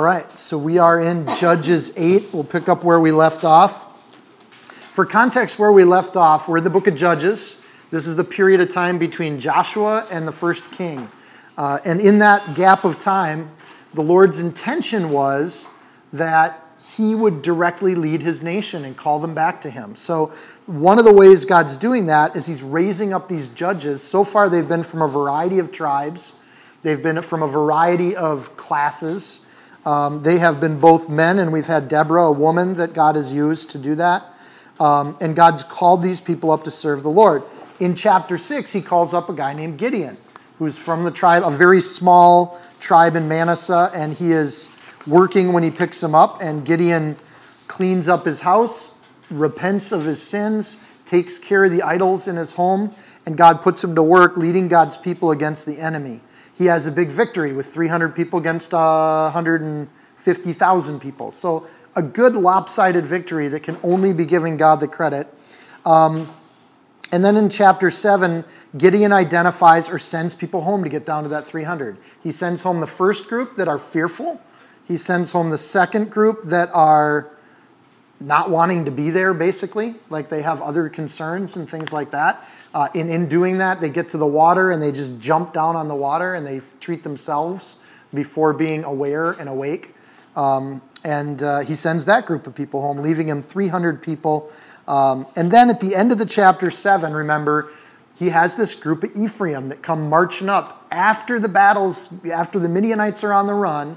All right, so we are in Judges 8. We'll pick up where we left off. For context, where we left off, we're in the book of Judges. This is the period of time between Joshua and the first king. Uh, and in that gap of time, the Lord's intention was that he would directly lead his nation and call them back to him. So, one of the ways God's doing that is he's raising up these judges. So far, they've been from a variety of tribes, they've been from a variety of classes. Um, they have been both men, and we've had Deborah, a woman that God has used to do that. Um, and God's called these people up to serve the Lord. In chapter 6, he calls up a guy named Gideon, who's from the tribe, a very small tribe in Manasseh, and he is working when he picks him up. And Gideon cleans up his house, repents of his sins, takes care of the idols in his home, and God puts him to work leading God's people against the enemy he has a big victory with 300 people against uh, 150,000 people. So a good lopsided victory that can only be giving God the credit. Um, and then in chapter 7, Gideon identifies or sends people home to get down to that 300. He sends home the first group that are fearful. He sends home the second group that are not wanting to be there, basically, like they have other concerns and things like that. Uh, in, in doing that, they get to the water and they just jump down on the water and they treat themselves before being aware and awake. Um, and uh, he sends that group of people home, leaving him 300 people. Um, and then at the end of the chapter 7, remember, he has this group of Ephraim that come marching up after the battles, after the Midianites are on the run.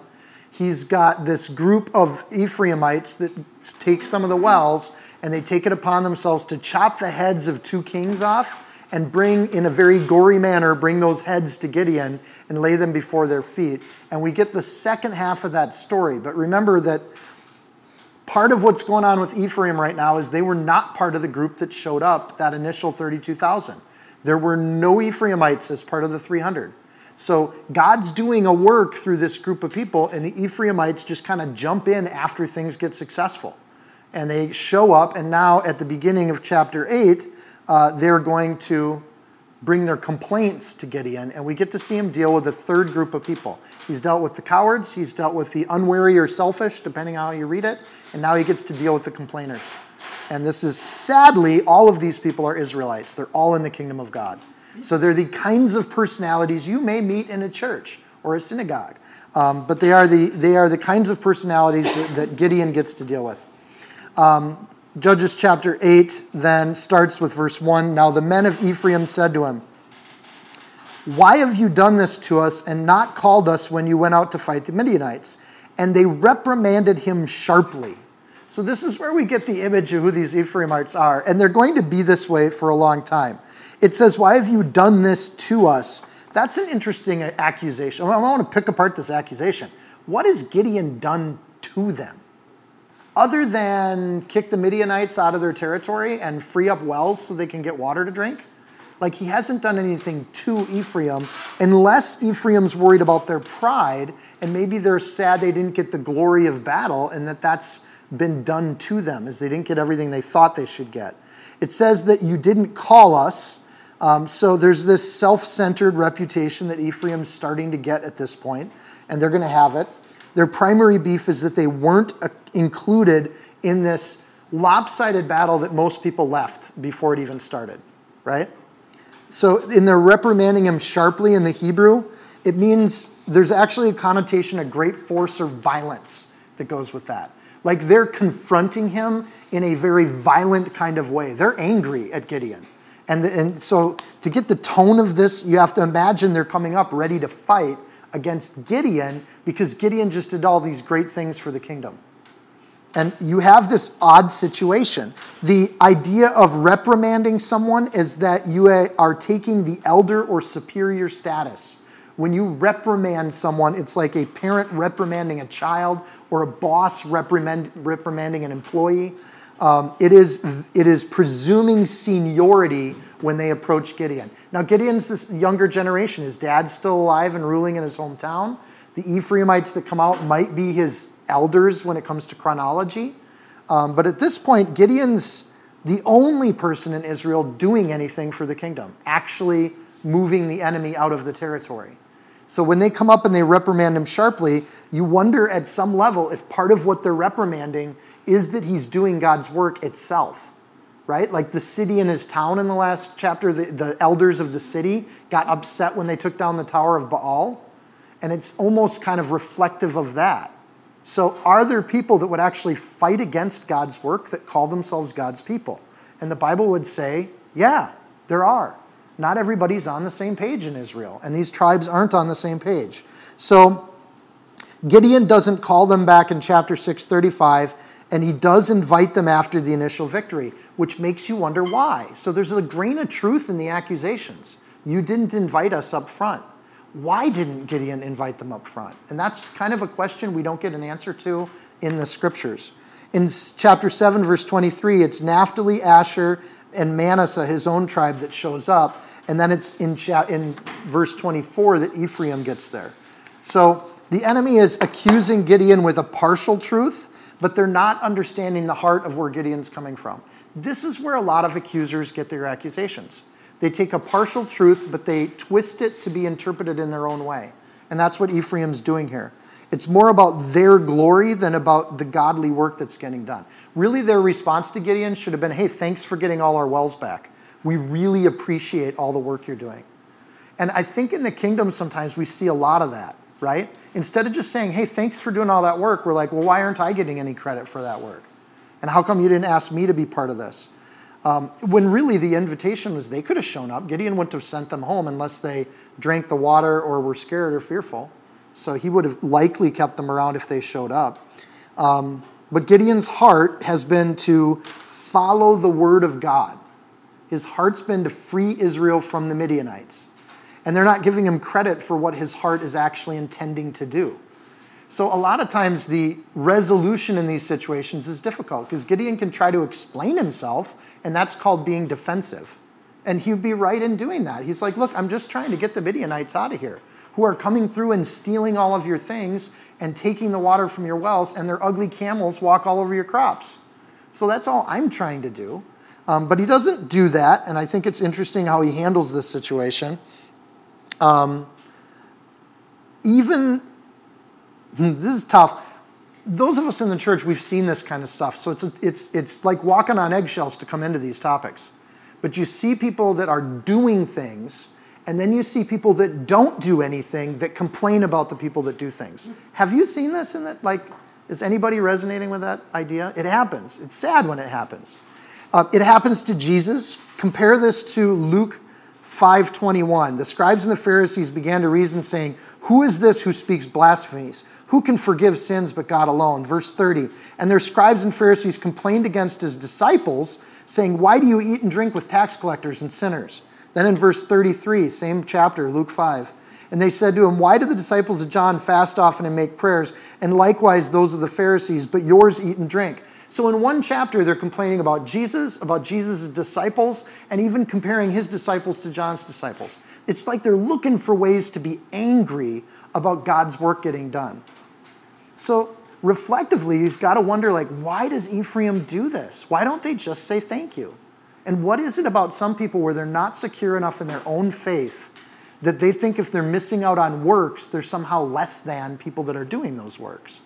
He's got this group of Ephraimites that take some of the wells and they take it upon themselves to chop the heads of two kings off and bring, in a very gory manner, bring those heads to Gideon and lay them before their feet. And we get the second half of that story. But remember that part of what's going on with Ephraim right now is they were not part of the group that showed up, that initial 32,000. There were no Ephraimites as part of the 300. So God's doing a work through this group of people, and the Ephraimites just kind of jump in after things get successful and they show up, and now at the beginning of chapter 8, uh, they're going to bring their complaints to Gideon, and we get to see him deal with a third group of people. He's dealt with the cowards, he's dealt with the unwary or selfish, depending on how you read it, and now he gets to deal with the complainers. And this is sadly, all of these people are Israelites. They're all in the kingdom of God. So they're the kinds of personalities you may meet in a church or a synagogue. Um, but they are, the, they are the kinds of personalities that, that Gideon gets to deal with. Um, Judges chapter 8 then starts with verse 1. Now the men of Ephraim said to him, Why have you done this to us and not called us when you went out to fight the Midianites? And they reprimanded him sharply. So this is where we get the image of who these Ephraimites are. And they're going to be this way for a long time. It says, Why have you done this to us? That's an interesting accusation. I want to pick apart this accusation. What has Gideon done to them? Other than kick the Midianites out of their territory and free up wells so they can get water to drink, like he hasn't done anything to Ephraim unless Ephraim's worried about their pride and maybe they're sad they didn't get the glory of battle and that that's been done to them as they didn't get everything they thought they should get. It says that you didn't call us. Um, so there's this self centered reputation that Ephraim's starting to get at this point, and they're going to have it. Their primary beef is that they weren't uh, included in this lopsided battle that most people left before it even started, right? So, in their reprimanding him sharply in the Hebrew, it means there's actually a connotation of great force or violence that goes with that. Like they're confronting him in a very violent kind of way. They're angry at Gideon. And, the, and so, to get the tone of this, you have to imagine they're coming up ready to fight against Gideon because Gideon just did all these great things for the kingdom. And you have this odd situation. The idea of reprimanding someone is that you are taking the elder or superior status. When you reprimand someone, it's like a parent reprimanding a child or a boss reprimand, reprimanding an employee. Um, it, is, it is presuming seniority when they approach Gideon. Now, Gideon's this younger generation. His dad's still alive and ruling in his hometown. The Ephraimites that come out might be his elders when it comes to chronology. Um, but at this point, Gideon's the only person in Israel doing anything for the kingdom, actually moving the enemy out of the territory. So when they come up and they reprimand him sharply, you wonder at some level if part of what they're reprimanding is that he's doing God's work itself, right? Like the city and his town in the last chapter, the, the elders of the city got upset when they took down the Tower of Baal. And it's almost kind of reflective of that. So, are there people that would actually fight against God's work that call themselves God's people? And the Bible would say, yeah, there are. Not everybody's on the same page in Israel, and these tribes aren't on the same page. So, Gideon doesn't call them back in chapter 635, and he does invite them after the initial victory, which makes you wonder why. So, there's a grain of truth in the accusations. You didn't invite us up front why didn't Gideon invite them up front? And that's kind of a question we don't get an answer to in the scriptures. In chapter 7, verse 23, it's Naphtali, Asher, and Manasseh, his own tribe, that shows up. And then it's in, cha- in verse 24 that Ephraim gets there. So the enemy is accusing Gideon with a partial truth, but they're not understanding the heart of where Gideon's coming from. This is where a lot of accusers get their accusations. They take a partial truth, but they twist it to be interpreted in their own way. And that's what Ephraim's doing here. It's more about their glory than about the godly work that's getting done. Really, their response to Gideon should have been hey, thanks for getting all our wells back. We really appreciate all the work you're doing. And I think in the kingdom, sometimes we see a lot of that, right? Instead of just saying, hey, thanks for doing all that work, we're like, well, why aren't I getting any credit for that work? And how come you didn't ask me to be part of this? Um, when really the invitation was they could have shown up. Gideon wouldn't have sent them home unless they drank the water or were scared or fearful. So he would have likely kept them around if they showed up. Um, but Gideon's heart has been to follow the word of God. His heart's been to free Israel from the Midianites. And they're not giving him credit for what his heart is actually intending to do. So, a lot of times, the resolution in these situations is difficult because Gideon can try to explain himself and that's called being defensive. And he'd be right in doing that. He's like, Look, I'm just trying to get the Midianites out of here who are coming through and stealing all of your things and taking the water from your wells, and their ugly camels walk all over your crops. So that's all I'm trying to do. Um, but he doesn't do that, and I think it's interesting how he handles this situation. Um, even, this is tough those of us in the church, we've seen this kind of stuff. So it's, it's, it's like walking on eggshells to come into these topics. But you see people that are doing things, and then you see people that don't do anything that complain about the people that do things. Have you seen this in that? Like, is anybody resonating with that idea? It happens. It's sad when it happens. Uh, it happens to Jesus. Compare this to Luke 5:21. The scribes and the Pharisees began to reason, saying, "Who is this who speaks blasphemies?" Who can forgive sins but God alone? Verse 30. And their scribes and Pharisees complained against his disciples, saying, Why do you eat and drink with tax collectors and sinners? Then in verse 33, same chapter, Luke 5. And they said to him, Why do the disciples of John fast often and make prayers, and likewise those of the Pharisees, but yours eat and drink? So in one chapter, they're complaining about Jesus, about Jesus' disciples, and even comparing his disciples to John's disciples. It's like they're looking for ways to be angry about God's work getting done. So reflectively, you've got to wonder like, why does Ephraim do this? Why don't they just say thank you? And what is it about some people where they're not secure enough in their own faith that they think if they're missing out on works, they're somehow less than people that are doing those works?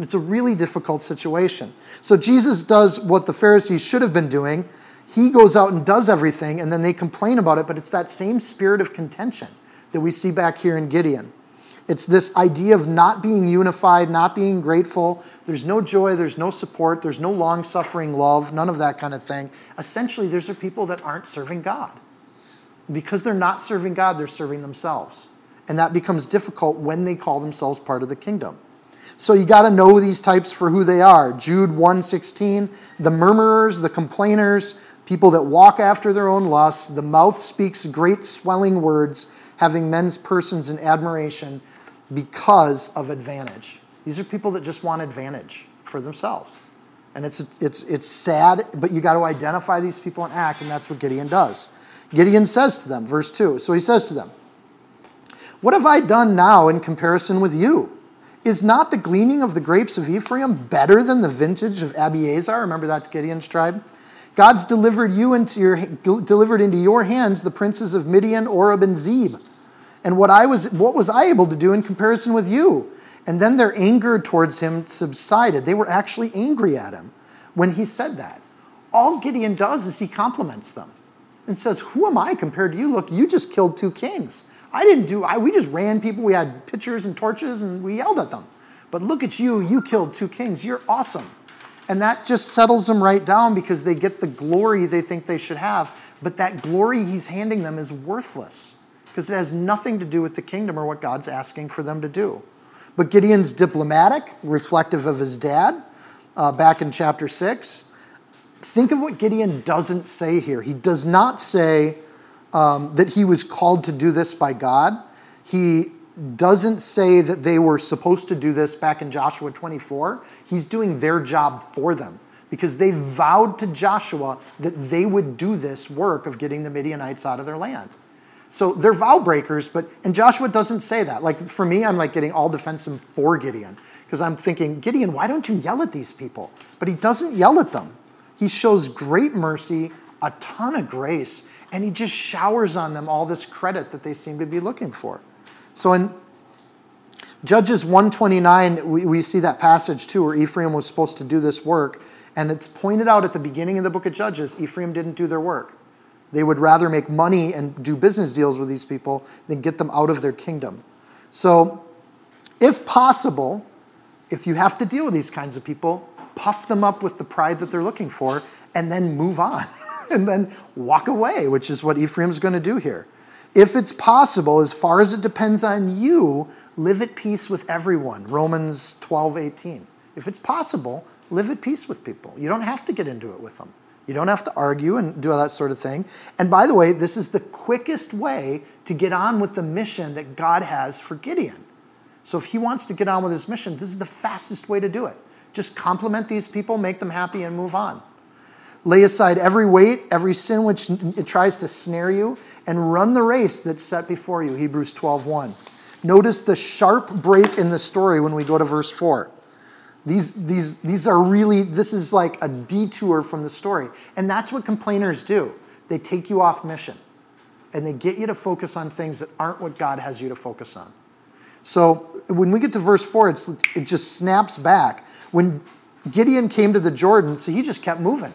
And it's a really difficult situation. So Jesus does what the Pharisees should have been doing. He goes out and does everything, and then they complain about it, but it's that same spirit of contention that we see back here in Gideon. It's this idea of not being unified, not being grateful. There's no joy, there's no support, there's no long suffering love, none of that kind of thing. Essentially, these are people that aren't serving God. Because they're not serving God, they're serving themselves. And that becomes difficult when they call themselves part of the kingdom. So you got to know these types for who they are. Jude 1:16, the murmurers, the complainers, people that walk after their own lusts, the mouth speaks great swelling words, having men's persons in admiration because of advantage. These are people that just want advantage for themselves. And it's, it's, it's sad, but you got to identify these people and act, and that's what Gideon does. Gideon says to them, verse 2. So he says to them, What have I done now in comparison with you? Is not the gleaning of the grapes of Ephraim better than the vintage of Abiezer? Remember that's Gideon's tribe? God's delivered you into your delivered into your hands the princes of Midian, Oreb, and Zeb. And what I was what was I able to do in comparison with you? And then their anger towards him subsided. They were actually angry at him when he said that. All Gideon does is he compliments them and says, Who am I compared to you? Look, you just killed two kings. I didn't do, I, we just ran people. We had pitchers and torches and we yelled at them. But look at you, you killed two kings. You're awesome. And that just settles them right down because they get the glory they think they should have. But that glory he's handing them is worthless because it has nothing to do with the kingdom or what God's asking for them to do. But Gideon's diplomatic, reflective of his dad, uh, back in chapter 6. Think of what Gideon doesn't say here. He does not say um, that he was called to do this by God. He doesn't say that they were supposed to do this back in Joshua 24. He's doing their job for them because they vowed to Joshua that they would do this work of getting the Midianites out of their land. So they're vow breakers, but and Joshua doesn't say that. Like for me, I'm like getting all defensive for Gideon because I'm thinking, Gideon, why don't you yell at these people? But he doesn't yell at them. He shows great mercy, a ton of grace, and he just showers on them all this credit that they seem to be looking for. So in Judges 129, we, we see that passage too, where Ephraim was supposed to do this work. And it's pointed out at the beginning of the book of Judges, Ephraim didn't do their work. They would rather make money and do business deals with these people than get them out of their kingdom. So, if possible, if you have to deal with these kinds of people, puff them up with the pride that they're looking for and then move on and then walk away, which is what Ephraim's going to do here. If it's possible, as far as it depends on you, live at peace with everyone. Romans 12, 18. If it's possible, live at peace with people. You don't have to get into it with them. You don't have to argue and do all that sort of thing. And by the way, this is the quickest way to get on with the mission that God has for Gideon. So if he wants to get on with his mission, this is the fastest way to do it. Just compliment these people, make them happy, and move on. Lay aside every weight, every sin which tries to snare you, and run the race that's set before you. Hebrews 12:1. Notice the sharp break in the story when we go to verse 4. These, these, these are really, this is like a detour from the story. And that's what complainers do. They take you off mission and they get you to focus on things that aren't what God has you to focus on. So when we get to verse 4, it's, it just snaps back. When Gideon came to the Jordan, so he just kept moving,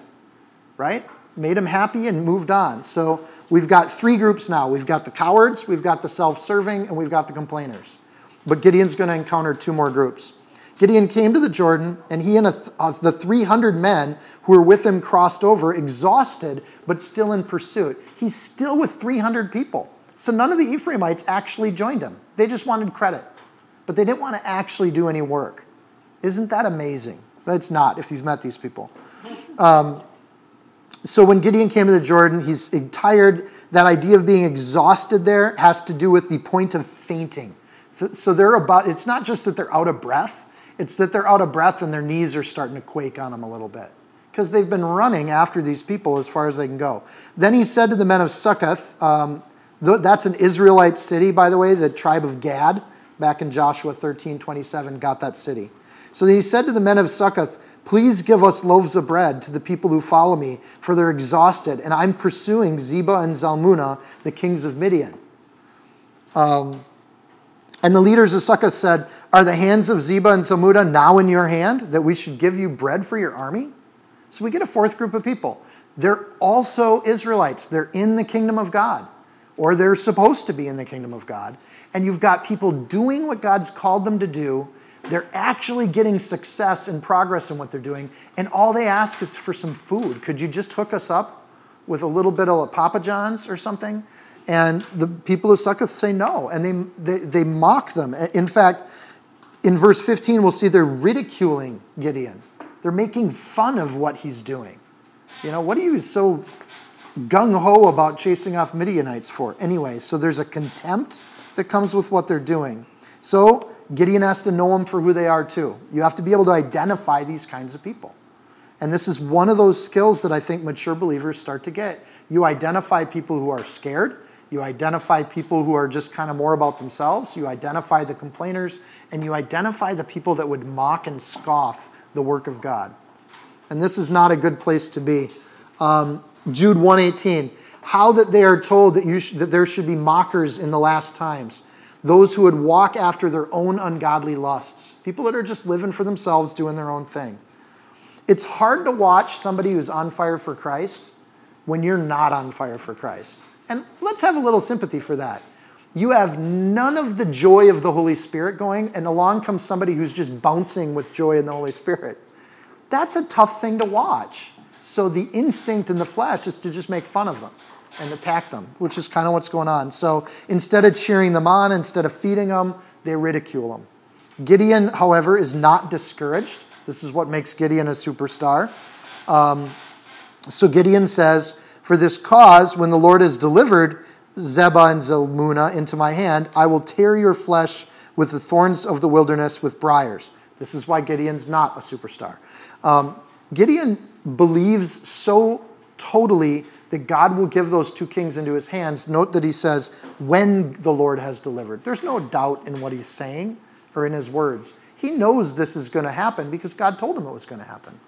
right? Made them happy and moved on. So we've got three groups now we've got the cowards, we've got the self serving, and we've got the complainers. But Gideon's going to encounter two more groups. Gideon came to the Jordan, and he and th- uh, the 300 men who were with him crossed over, exhausted, but still in pursuit. He's still with 300 people. So none of the Ephraimites actually joined him. They just wanted credit, but they didn't want to actually do any work. Isn't that amazing? That's not if you've met these people. Um, so when Gideon came to the Jordan, he's tired. That idea of being exhausted there has to do with the point of fainting. So they're about, it's not just that they're out of breath, it's that they're out of breath and their knees are starting to quake on them a little bit because they've been running after these people as far as they can go. Then he said to the men of Succoth, um, that's an Israelite city, by the way, the tribe of Gad, back in Joshua 13 27, got that city. So he said to the men of Succoth, Please give us loaves of bread to the people who follow me, for they're exhausted, and I'm pursuing Zebah and Zalmunna, the kings of Midian. Um, and the leaders of Succoth said, Are the hands of Zebah and Zalmunna now in your hand, that we should give you bread for your army? So we get a fourth group of people. They're also Israelites. They're in the kingdom of God, or they're supposed to be in the kingdom of God. And you've got people doing what God's called them to do. They're actually getting success and progress in what they're doing. And all they ask is for some food. Could you just hook us up with a little bit of Papa John's or something? And the people of Succoth say no, and they, they, they mock them. In fact, in verse 15, we'll see they're ridiculing Gideon. They're making fun of what he's doing. You know, what are you so gung ho about chasing off Midianites for? Anyway, so there's a contempt that comes with what they're doing. So Gideon has to know them for who they are too. You have to be able to identify these kinds of people. And this is one of those skills that I think mature believers start to get. You identify people who are scared, you identify people who are just kind of more about themselves, you identify the complainers, and you identify the people that would mock and scoff the work of God. And this is not a good place to be. Um, Jude 118, how that they are told that, you sh- that there should be mockers in the last times those who would walk after their own ungodly lusts, people that are just living for themselves, doing their own thing. It's hard to watch somebody who's on fire for Christ when you're not on fire for Christ. And let's have a little sympathy for that. You have none of the joy of the Holy Spirit going, and along comes somebody who's just bouncing with joy in the Holy Spirit. That's a tough thing to watch. So the instinct in the flesh is to just make fun of them and attack them, which is kind of what's going on. So instead of cheering them on, instead of feeding them, they ridicule them. Gideon, however, is not discouraged. This is what makes Gideon a superstar. Um, so Gideon says, For this cause, when the Lord has delivered Zebah and Zalmunna into my hand, I will tear your flesh with the thorns of the wilderness with briars. This is why Gideon's not a superstar. Um, Gideon believes so totally that God will give those two kings into his hands. Note that he says, when the Lord has delivered. There's no doubt in what he's saying or in his words. He knows this is going to happen because God told him it was going to happen.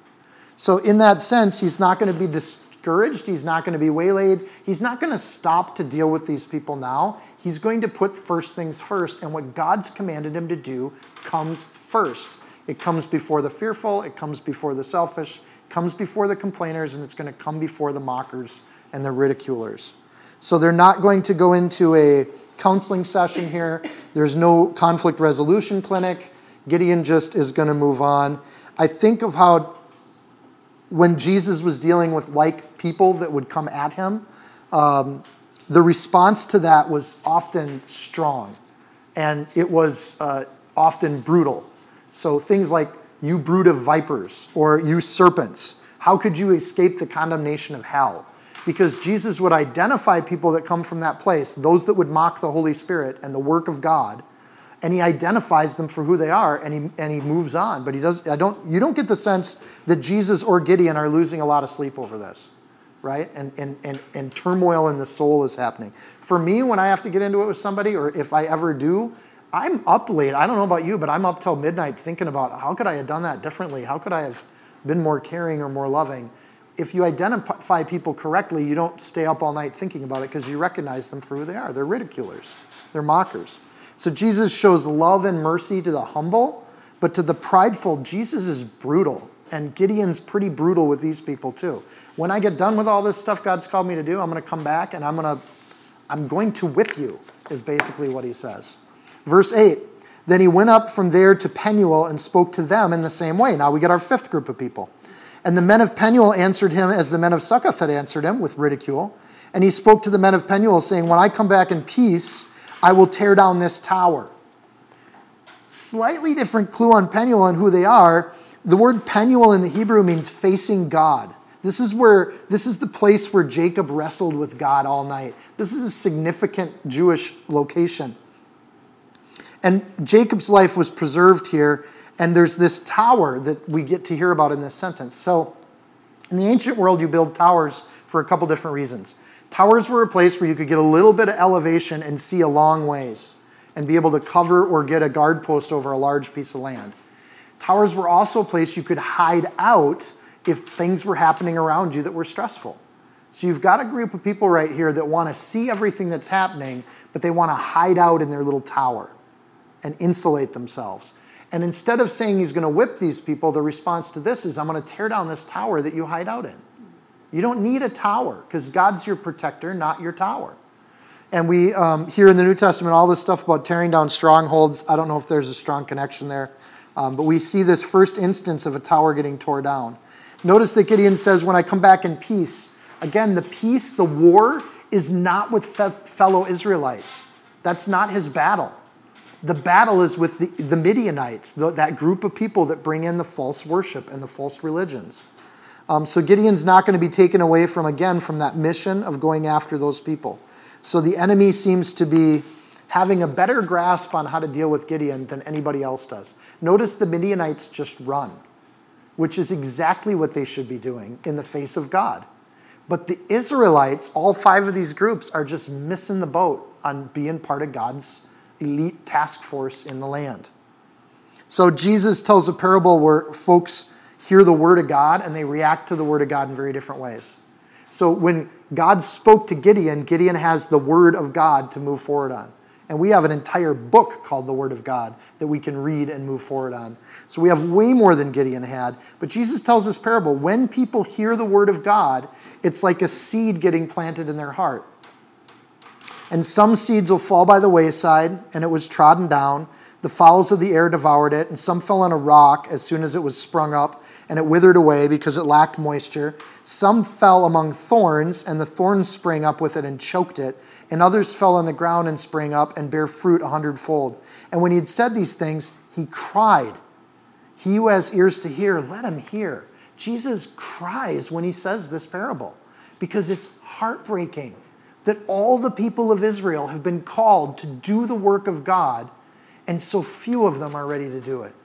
So, in that sense, he's not going to be discouraged. He's not going to be waylaid. He's not going to stop to deal with these people now. He's going to put first things first. And what God's commanded him to do comes first. It comes before the fearful, it comes before the selfish, comes before the complainers and it's going to come before the mockers and the ridiculers. So they're not going to go into a counseling session here. There's no conflict resolution clinic. Gideon just is going to move on. I think of how when Jesus was dealing with like people that would come at him, um, the response to that was often strong and it was uh, often brutal. So things like, you brood of vipers, or you serpents. How could you escape the condemnation of hell? Because Jesus would identify people that come from that place, those that would mock the Holy Spirit and the work of God, and he identifies them for who they are and he, and he moves on. But he does, I don't, you don't get the sense that Jesus or Gideon are losing a lot of sleep over this, right? And, and, and, and turmoil in the soul is happening. For me, when I have to get into it with somebody, or if I ever do, I'm up late. I don't know about you, but I'm up till midnight thinking about how could I have done that differently? How could I have been more caring or more loving? If you identify people correctly, you don't stay up all night thinking about it because you recognize them for who they are. They're ridiculers, they're mockers. So Jesus shows love and mercy to the humble, but to the prideful, Jesus is brutal. And Gideon's pretty brutal with these people too. When I get done with all this stuff God's called me to do, I'm going to come back and I'm going to I'm going to whip you is basically what he says. Verse 8 Then he went up from there to Penuel and spoke to them in the same way. Now we get our fifth group of people. And the men of Penuel answered him as the men of Succoth had answered him with ridicule. And he spoke to the men of Penuel, saying, When I come back in peace, I will tear down this tower. Slightly different clue on Penuel and who they are. The word Penuel in the Hebrew means facing God. This is where this is the place where Jacob wrestled with God all night. This is a significant Jewish location. And Jacob's life was preserved here, and there's this tower that we get to hear about in this sentence. So, in the ancient world, you build towers for a couple different reasons. Towers were a place where you could get a little bit of elevation and see a long ways and be able to cover or get a guard post over a large piece of land. Towers were also a place you could hide out if things were happening around you that were stressful. So you've got a group of people right here that want to see everything that's happening, but they want to hide out in their little tower and insulate themselves. And instead of saying he's going to whip these people, the response to this is, I'm going to tear down this tower that you hide out in. You don't need a tower because God's your protector, not your tower. And we um, hear in the New Testament all this stuff about tearing down strongholds. I don't know if there's a strong connection there, um, but we see this first instance of a tower getting torn down. Notice that Gideon says, When I come back in peace, again, the peace, the war, is not with fe- fellow Israelites. That's not his battle The battle is with the, the Midianites, the, that group of people that bring in the false worship and the false religions. Um, so Gideon's not going to be taken away from, again, from that mission of going after those people. So the enemy seems to be having a better grasp on how to deal with Gideon than anybody else does. Notice the Midianites just run, which is exactly what they should be doing in the face of God. But the Israelites, all five of these groups, are just missing the boat on being part of God's elite task force in the land. So Jesus tells a parable where folks hear the word of God and they react to the word of God in very different ways. So when God spoke to Gideon, Gideon has the word of God to move forward on. And we have an entire book called the Word of God that we can read and move forward on. So we have way more than Gideon had. But Jesus tells this parable when people hear the Word of God, it's like a seed getting planted in their heart. And some seeds will fall by the wayside, and it was trodden down. The fowls of the air devoured it, and some fell on a rock as soon as it was sprung up, and it withered away because it lacked moisture. Some fell among thorns, and the thorns sprang up with it and choked it. And others fell on the ground and sprang up and bare fruit a hundredfold. And when he had said these things, he cried, He who has ears to hear, let him hear. Jesus cries when he says this parable because it's heartbreaking that all the people of Israel have been called to do the work of God, and so few of them are ready to do it.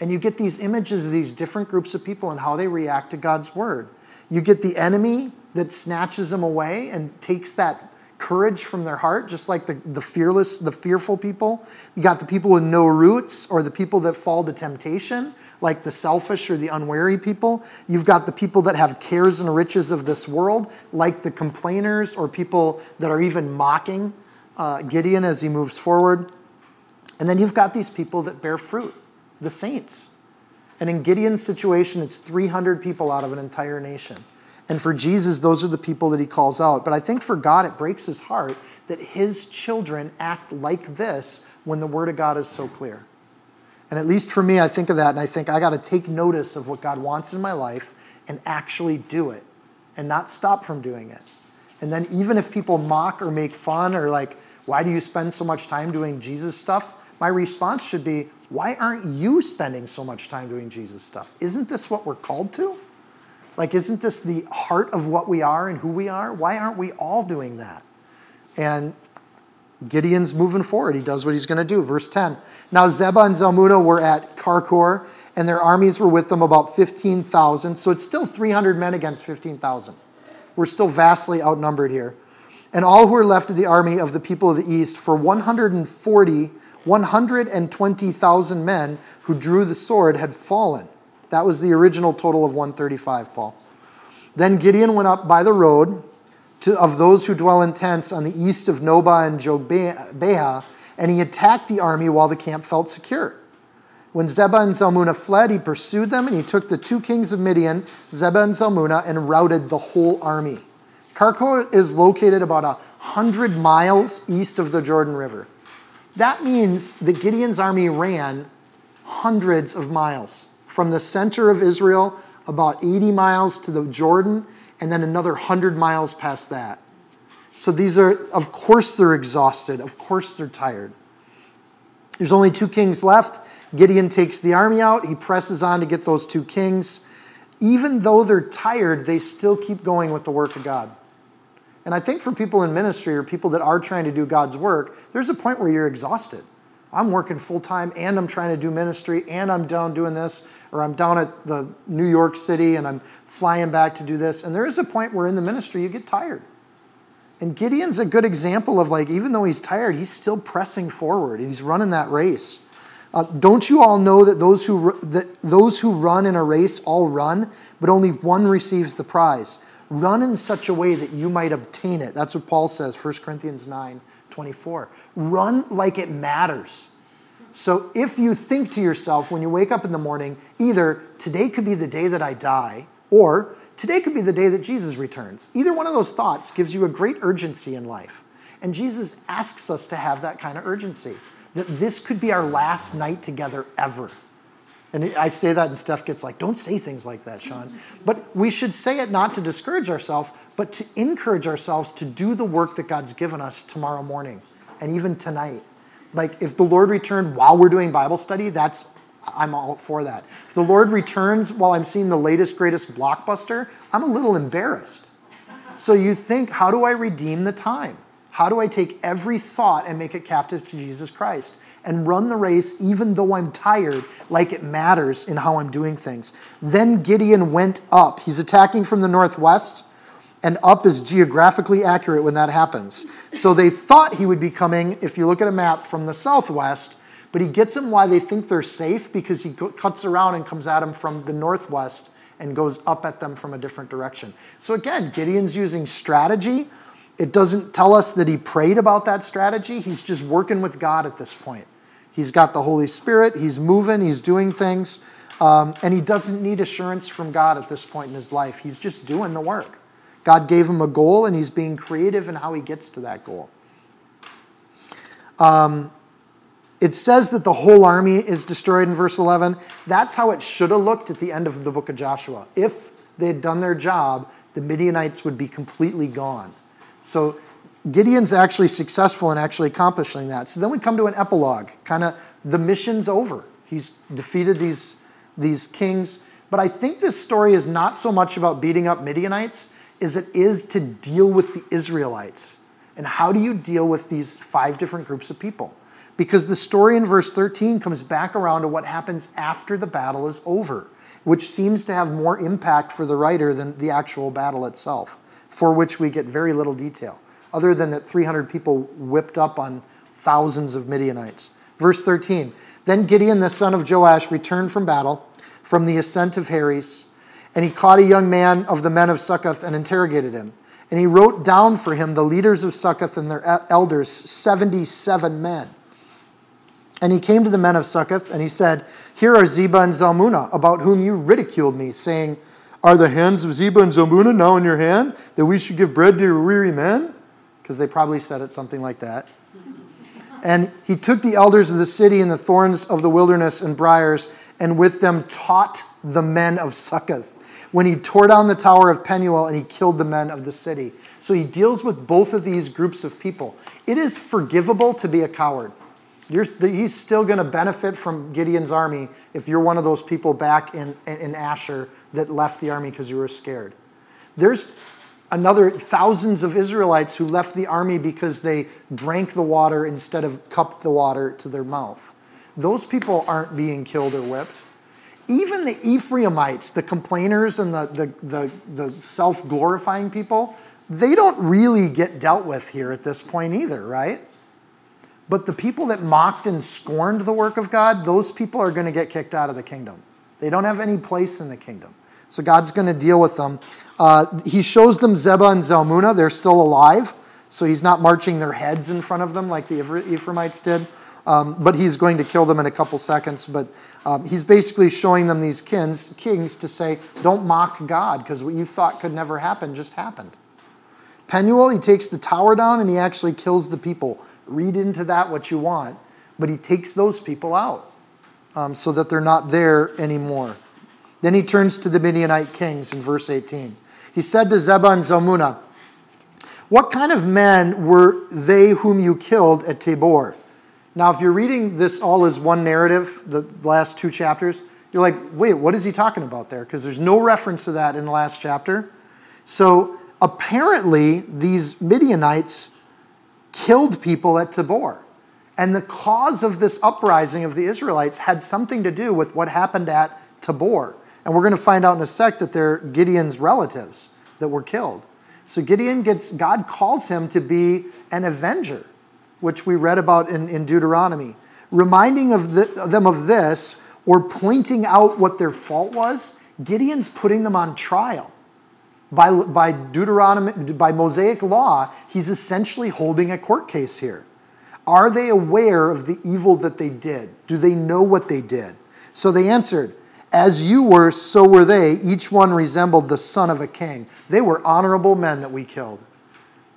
And you get these images of these different groups of people and how they react to God's word. You get the enemy that snatches them away and takes that courage from their heart, just like the, the fearless, the fearful people. You got the people with no roots or the people that fall to temptation, like the selfish or the unwary people. You've got the people that have cares and riches of this world, like the complainers or people that are even mocking uh, Gideon as he moves forward. And then you've got these people that bear fruit, the saints. And in Gideon's situation, it's 300 people out of an entire nation. And for Jesus, those are the people that he calls out. But I think for God, it breaks his heart that his children act like this when the word of God is so clear. And at least for me, I think of that and I think I got to take notice of what God wants in my life and actually do it and not stop from doing it. And then even if people mock or make fun or like, why do you spend so much time doing Jesus stuff? My response should be, why aren't you spending so much time doing Jesus stuff? Isn't this what we're called to? Like, isn't this the heart of what we are and who we are? Why aren't we all doing that? And Gideon's moving forward. He does what he's going to do. Verse 10. Now, Zebah and Zalmunna were at Karkor, and their armies were with them about 15,000. So it's still 300 men against 15,000. We're still vastly outnumbered here. And all who were left of the army of the people of the east, for 140, 120,000 men who drew the sword, had fallen. That was the original total of 135, Paul. Then Gideon went up by the road to, of those who dwell in tents on the east of Nobah and Jogbeha, and he attacked the army while the camp felt secure. When Zebah and Zalmunna fled, he pursued them, and he took the two kings of Midian, Zebah and Zalmunna, and routed the whole army. Karkor is located about a hundred miles east of the Jordan River. That means that Gideon's army ran hundreds of miles from the center of Israel about 80 miles to the Jordan, and then another 100 miles past that. So these are, of course, they're exhausted. Of course, they're tired. There's only two kings left. Gideon takes the army out. He presses on to get those two kings. Even though they're tired, they still keep going with the work of God. And I think for people in ministry or people that are trying to do God's work, there's a point where you're exhausted. I'm working full time and I'm trying to do ministry and I'm down doing this or I'm down at the New York City and I'm flying back to do this. And there is a point where in the ministry you get tired. And Gideon's a good example of like, even though he's tired, he's still pressing forward. And he's running that race. Uh, don't you all know that those who that those who run in a race all run, but only one receives the prize? Run in such a way that you might obtain it. That's what Paul says, 1 Corinthians 9, 24. Run like it matters. So if you think to yourself when you wake up in the morning, either today could be the day that I die, or today could be the day that Jesus returns. Either one of those thoughts gives you a great urgency in life. And Jesus asks us to have that kind of urgency, that this could be our last night together ever. And I say that, and Steph gets like, don't say things like that, Seann. But we should say it not to discourage ourselves, but to encourage ourselves to do the work that God's given us tomorrow morning and even tonight Like if the Lord returned while we're doing Bible study, that's I'm all for that. If the Lord returns while I'm seeing the latest greatest blockbuster, I'm a little embarrassed. So you think, how do I redeem the time? How do I take every thought and make it captive to Jesus Christ? And run the race even though I'm tired, like it matters in how I'm doing things. Then Gideon went up. He's attacking from the northwest and up is geographically accurate when that happens. So they thought he would be coming, if you look at a map, from the southwest, but he gets them why they think they're safe because he cuts around and comes at them from the northwest and goes up at them from a different direction. So again, Gideon's using strategy. It doesn't tell us that he prayed about that strategy. He's just working with God at this point. He's got the Holy Spirit, he's moving, he's doing things, um, and he doesn't need assurance from God at this point in his life. He's just doing the work. God gave him a goal, and he's being creative in how he gets to that goal. Um, it says that the whole army is destroyed in verse 11. That's how it should have looked at the end of the book of Joshua. If they had done their job, the Midianites would be completely gone. So Gideon's actually successful in actually accomplishing that. So then we come to an epilogue, kind of the mission's over. He's defeated these, these kings. But I think this story is not so much about beating up Midianites as it is to deal with the Israelites. And how do you deal with these five different groups of people? Because the story in verse 13 comes back around to what happens after the battle is over, which seems to have more impact for the writer than the actual battle itself, for which we get very little detail, other than that 300 people whipped up on thousands of Midianites. Verse 13 Then Gideon the son of Joash returned from battle, from the ascent of Heres and he caught a young man of the men of Succoth and interrogated him. And he wrote down for him the leaders of Succoth and their elders, 77 men. And he came to the men of Succoth, and he said, Here are Zebah and Zalmunna, about whom you ridiculed me, saying, Are the hands of Zebah and Zalmunna now in your hand, that we should give bread to your weary men? Because they probably said it something like that. And he took the elders of the city and the thorns of the wilderness and briars, and with them taught the men of Succoth when he tore down the tower of Penuel and he killed the men of the city. So he deals with both of these groups of people. It is forgivable to be a coward. You're, he's still going to benefit from Gideon's army if you're one of those people back in, in Asher that left the army because you were scared. There's another thousands of Israelites who left the army because they drank the water instead of cupped the water to their mouth. Those people aren't being killed or whipped even the Ephraimites, the complainers and the, the, the, the self glorifying people, they don't really get dealt with here at this point either, right? But the people that mocked and scorned the work of God, those people are going to get kicked out of the kingdom. They don't have any place in the kingdom. So God's going to deal with them. Uh, he shows them Zebah and Zalmunna. They're still alive. So he's not marching their heads in front of them like the Ephraimites did. Um, but he's going to kill them in a couple seconds. But um, he's basically showing them these kings, kings to say, don't mock God, because what you thought could never happen just happened. Penuel, he takes the tower down and he actually kills the people. Read into that what you want, but he takes those people out um, so that they're not there anymore. Then he turns to the Midianite kings in verse 18. He said to Zebah and Zalmunna, What kind of men were they whom you killed at Tabor? Now, if you're reading this all as one narrative, the last two chapters, you're like, wait, what is he talking about there? Because there's no reference to that in the last chapter. So apparently, these Midianites killed people at Tabor. And the cause of this uprising of the Israelites had something to do with what happened at Tabor. And we're going to find out in a sec that they're Gideon's relatives that were killed. So Gideon gets, God calls him to be an avenger which we read about in, in Deuteronomy, reminding of the, them of this or pointing out what their fault was, Gideon's putting them on trial. By, by Deuteronomy, by Mosaic law, he's essentially holding a court case here. Are they aware of the evil that they did? Do they know what they did? So they answered, As you were, so were they. Each one resembled the son of a king. They were honorable men that we killed.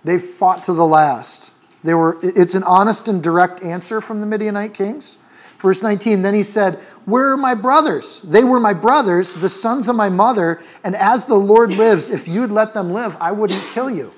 They fought to the last. They were, it's an honest and direct answer from the Midianite kings. Verse 19, then he said, Where are my brothers? They were my brothers, the sons of my mother, and as the Lord lives, if you'd let them live, I wouldn't kill you.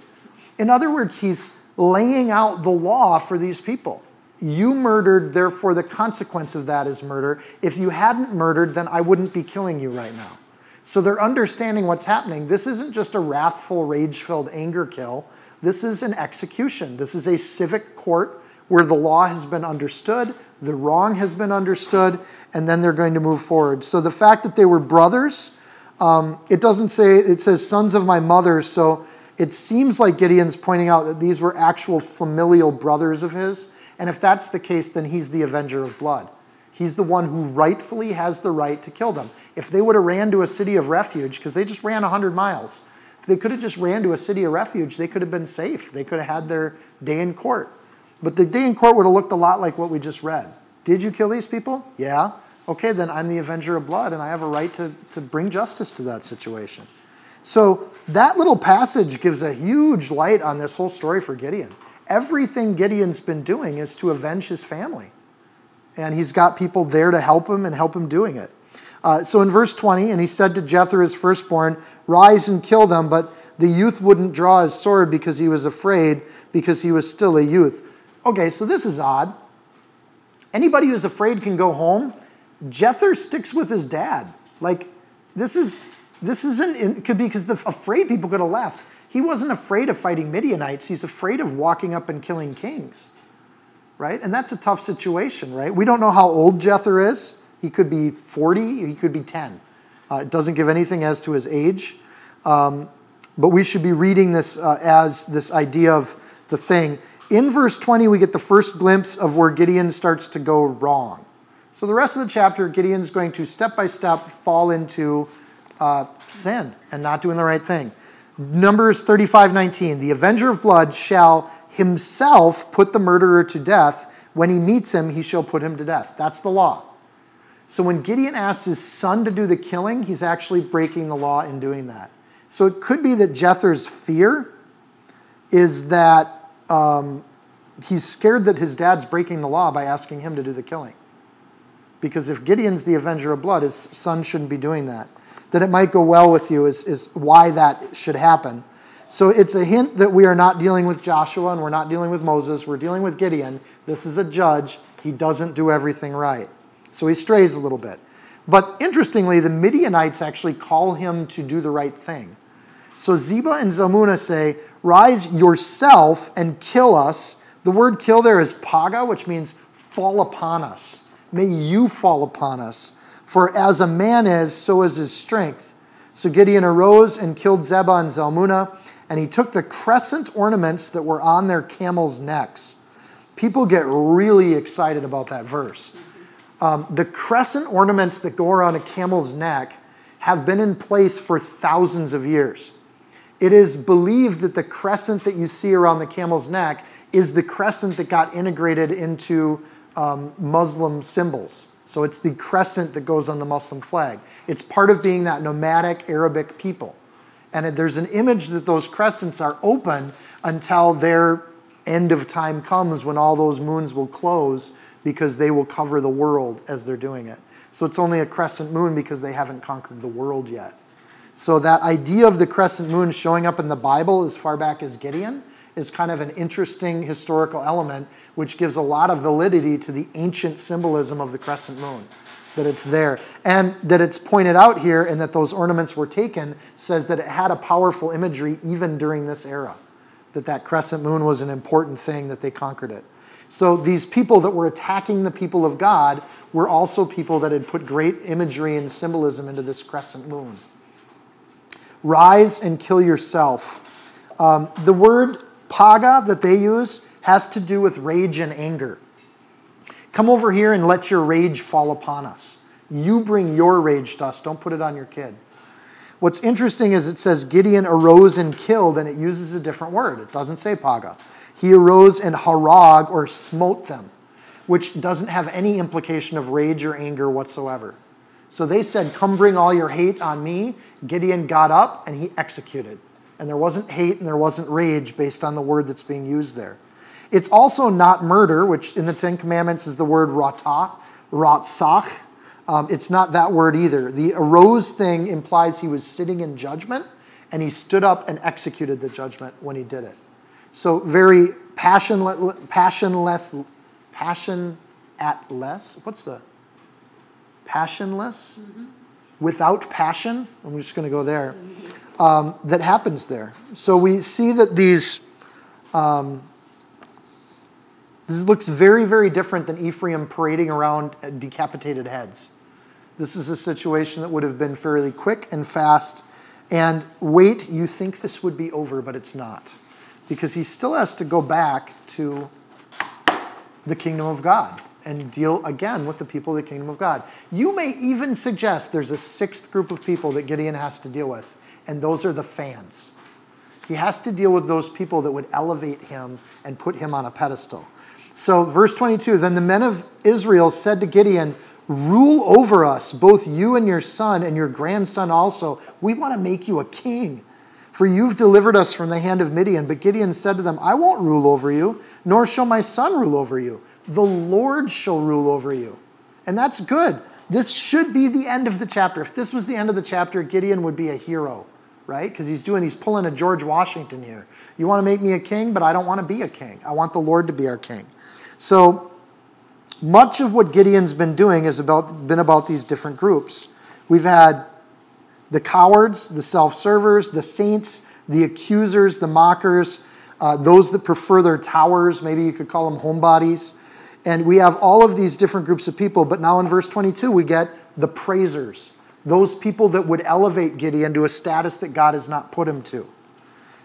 In other words, he's laying out the law for these people. You murdered, therefore, the consequence of that is murder. If you hadn't murdered, then I wouldn't be killing you right now. So they're understanding what's happening. This isn't just a wrathful, rage filled anger kill. This is an execution. This is a civic court where the law has been understood, the wrong has been understood, and then they're going to move forward. So the fact that they were brothers, um, it doesn't say, it says sons of my mother. So it seems like Gideon's pointing out that these were actual familial brothers of his. And if that's the case, then he's the avenger of blood. He's the one who rightfully has the right to kill them. If they would have ran to a city of refuge, because they just ran 100 miles, they could have just ran to a city of refuge, they could have been safe. They could have had their day in court. But the day in court would have looked a lot like what we just read. Did you kill these people? Yeah. Okay, then I'm the avenger of blood, and I have a right to, to bring justice to that situation. So that little passage gives a huge light on this whole story for Gideon everything Gideon's been doing is to avenge his family. And he's got people there to help him and help him doing it. Uh, so in verse 20, and he said to Jether, his firstborn, Rise and kill them. But the youth wouldn't draw his sword because he was afraid, because he was still a youth. Okay, so this is odd. Anybody who's afraid can go home. Jether sticks with his dad. Like, this is this isn't it could be because the afraid people could have left. He wasn't afraid of fighting Midianites, he's afraid of walking up and killing kings. Right? And that's a tough situation, right? We don't know how old Jether is. He could be 40, he could be 10. Uh, it doesn't give anything as to his age. Um, but we should be reading this uh, as this idea of the thing. In verse 20, we get the first glimpse of where Gideon starts to go wrong. So, the rest of the chapter, Gideon's going to step by step fall into uh, sin and not doing the right thing. Numbers 35:19, the avenger of blood shall himself put the murderer to death. When he meets him, he shall put him to death. That's the law. So when Gideon asks his son to do the killing, he's actually breaking the law in doing that. So it could be that Jether's fear is that um, he's scared that his dad's breaking the law by asking him to do the killing. Because if Gideon's the avenger of blood, his son shouldn't be doing that that it might go well with you is, is why that should happen. So it's a hint that we are not dealing with Joshua and we're not dealing with Moses. We're dealing with Gideon. This is a judge. He doesn't do everything right. So he strays a little bit. But interestingly, the Midianites actually call him to do the right thing. So Zebah and Zalmunna say, Rise yourself and kill us. The word kill there is paga, which means fall upon us. May you fall upon us. For as a man is, so is his strength. So Gideon arose and killed Zebah and Zalmunna, and he took the crescent ornaments that were on their camels' necks. People get really excited about that verse. Um, the crescent ornaments that go around a camel's neck have been in place for thousands of years. It is believed that the crescent that you see around the camel's neck is the crescent that got integrated into um, Muslim symbols. So it's the crescent that goes on the Muslim flag. It's part of being that nomadic Arabic people. And there's an image that those crescents are open until their end of time comes when all those moons will close because they will cover the world as they're doing it. So it's only a crescent moon because they haven't conquered the world yet. So that idea of the crescent moon showing up in the Bible as far back as Gideon is kind of an interesting historical element, which gives a lot of validity to the ancient symbolism of the crescent moon. That it's there. And that it's pointed out here and that those ornaments were taken says that it had a powerful imagery even during this era. That that crescent moon was an important thing that they conquered it. So these people that were attacking the people of God were also people that had put great imagery and symbolism into this crescent moon. Rise and kill yourself. Um, the word Paga that they use has to do with rage and anger. Come over here and let your rage fall upon us. You bring your rage to us, don't put it on your kid. What's interesting is it says Gideon arose and killed, and it uses a different word. It doesn't say paga. He arose and harag or smote them, which doesn't have any implication of rage or anger whatsoever. So they said, Come bring all your hate on me. Gideon got up and he executed and there wasn't hate and there wasn't rage based on the word that's being used there. It's also not murder, which in the Ten Commandments is the word rata, ratsach. Um, it's not that word either. The arose thing implies he was sitting in judgment and he stood up and executed the judgment when he did it. So very passionless, passionless, passion at less. What's the passionless? Without passion. I'm just going to go there. Um, that happens there. So we see that these. Um, this looks very, very different than Ephraim parading around decapitated heads. This is a situation that would have been fairly quick and fast. And wait, you think this would be over, but it's not. Because he still has to go back to the kingdom of God and deal again with the people of the kingdom of God. You may even suggest there's a sixth group of people that Gideon has to deal with, and those are the fans. He has to deal with those people that would elevate him and put him on a pedestal. So, verse 22 Then the men of Israel said to Gideon, Rule over us, both you and your son and your grandson also. We want to make you a king. For you've delivered us from the hand of Midian. But Gideon said to them, I won't rule over you, nor shall my son rule over you. The Lord shall rule over you. And that's good. This should be the end of the chapter. If this was the end of the chapter, Gideon would be a hero, right? Because he's doing, he's pulling a George Washington here. You want to make me a king, but I don't want to be a king. I want the Lord to be our king. So much of what Gideon's been doing has about, been about these different groups. We've had the cowards, the self servers, the saints, the accusers, the mockers, uh, those that prefer their towers, maybe you could call them homebodies. And we have all of these different groups of people. But now in verse 22, we get the praisers, those people that would elevate Gideon to a status that God has not put him to.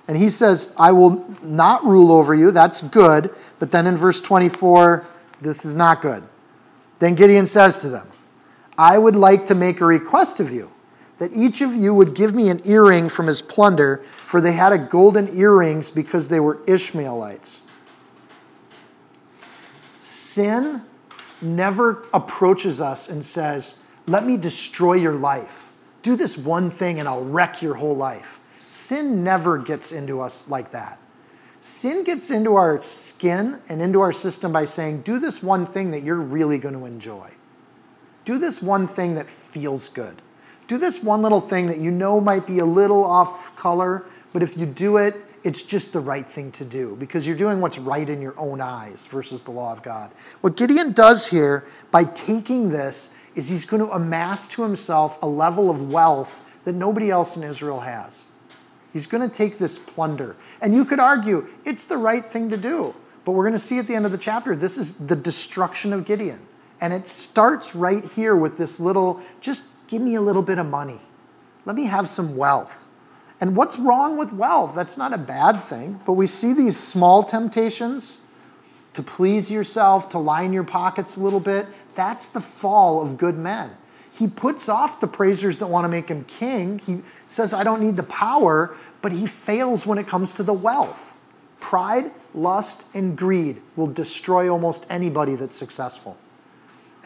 And he says, I will not rule over you. That's good. But then in verse 24, this is not good. Then Gideon says to them, I would like to make a request of you that each of you would give me an earring from his plunder, for they had a golden earrings because they were Ishmaelites. Sin never approaches us and says, Let me destroy your life. Do this one thing and I'll wreck your whole life. Sin never gets into us like that. Sin gets into our skin and into our system by saying, do this one thing that you're really going to enjoy. Do this one thing that feels good. Do this one little thing that you know might be a little off color, but if you do it, it's just the right thing to do because you're doing what's right in your own eyes versus the law of God. What Gideon does here by taking this is he's going to amass to himself a level of wealth that nobody else in Israel has. He's going to take this plunder. And you could argue it's the right thing to do. But we're going to see at the end of the chapter, this is the destruction of Gideon. And it starts right here with this little, just give me a little bit of money. Let me have some wealth. And what's wrong with wealth? That's not a bad thing. But we see these small temptations to please yourself, to line your pockets a little bit. That's the fall of good men. He puts off the praisers that want to make him king. He says, I don't need the power, but he fails when it comes to the wealth. Pride, lust, and greed will destroy almost anybody that's successful.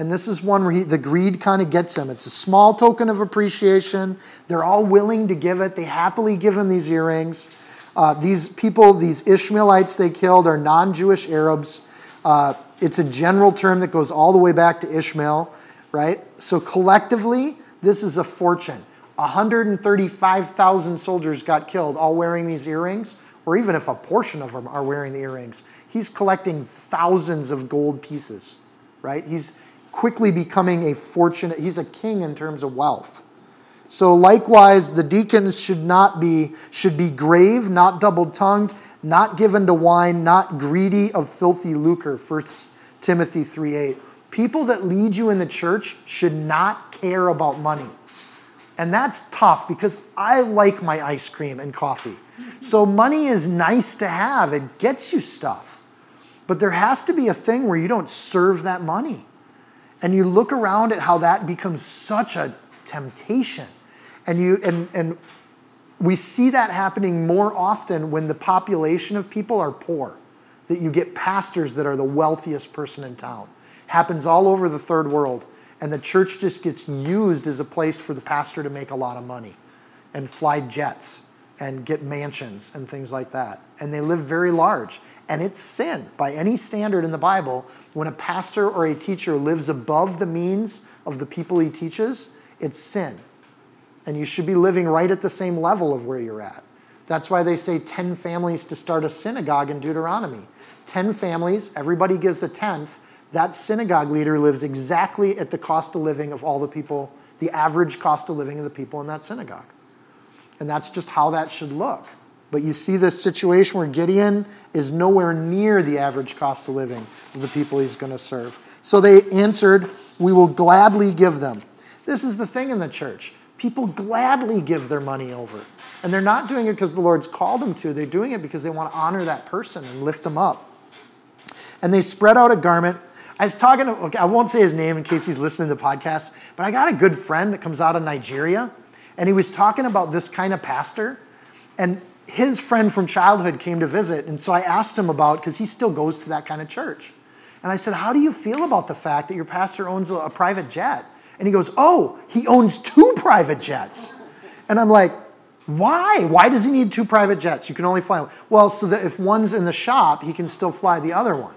And this is one where he, the greed kind of gets him. It's a small token of appreciation. They're all willing to give it. They happily give him these earrings. Uh, these people, these Ishmaelites they killed, are non Jewish Arabs. Uh, it's a general term that goes all the way back to Ishmael right? So collectively, this is a fortune. 135,000 soldiers got killed, all wearing these earrings, or even if a portion of them are wearing the earrings. He's collecting thousands of gold pieces, right? He's quickly becoming a fortunate, he's a king in terms of wealth. So likewise, the deacons should not be, should be grave, not double-tongued, not given to wine, not greedy of filthy lucre, 1 Timothy 3.8 people that lead you in the church should not care about money. And that's tough because I like my ice cream and coffee. So money is nice to have, it gets you stuff. But there has to be a thing where you don't serve that money. And you look around at how that becomes such a temptation. And you and and we see that happening more often when the population of people are poor. That you get pastors that are the wealthiest person in town happens all over the third world. And the church just gets used as a place for the pastor to make a lot of money and fly jets and get mansions and things like that. And they live very large. And it's sin by any standard in the Bible. When a pastor or a teacher lives above the means of the people he teaches, it's sin. And you should be living right at the same level of where you're at. That's why they say 10 families to start a synagogue in Deuteronomy. 10 families, everybody gives a tenth, that synagogue leader lives exactly at the cost of living of all the people, the average cost of living of the people in that synagogue. And that's just how that should look. But you see this situation where Gideon is nowhere near the average cost of living of the people he's going to serve. So they answered, We will gladly give them. This is the thing in the church. People gladly give their money over. And they're not doing it because the Lord's called them to, they're doing it because they want to honor that person and lift them up. And they spread out a garment. I was talking to, okay, I won't say his name in case he's listening to podcasts, but I got a good friend that comes out of Nigeria, and he was talking about this kind of pastor. And his friend from childhood came to visit, and so I asked him about, because he still goes to that kind of church. And I said, How do you feel about the fact that your pastor owns a, a private jet? And he goes, Oh, he owns two private jets. And I'm like, why? Why does he need two private jets? You can only fly one. Well, so that if one's in the shop, he can still fly the other one.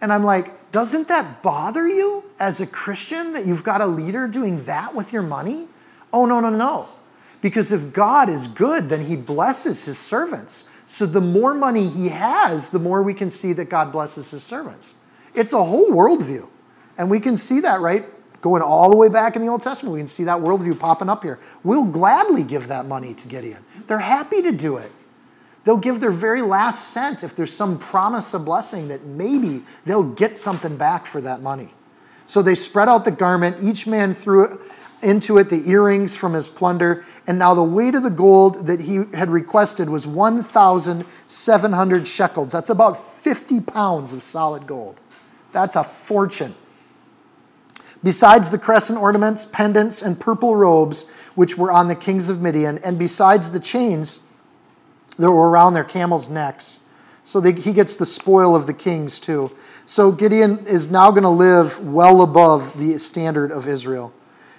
And I'm like, doesn't that bother you as a Christian that you've got a leader doing that with your money? Oh, no, no, no. Because if God is good, then he blesses his servants. So the more money he has, the more we can see that God blesses his servants. It's a whole worldview. And we can see that, right? Going all the way back in the Old Testament, we can see that worldview popping up here. We'll gladly give that money to Gideon. They're happy to do it. They'll give their very last cent if there's some promise of blessing that maybe they'll get something back for that money. So they spread out the garment, each man threw into it the earrings from his plunder, and now the weight of the gold that he had requested was 1,700 shekels. That's about 50 pounds of solid gold. That's a fortune. Besides the crescent ornaments, pendants, and purple robes which were on the kings of Midian, and besides the chains that were around their camels' necks. So they, he gets the spoil of the kings too. So Gideon is now going to live well above the standard of Israel.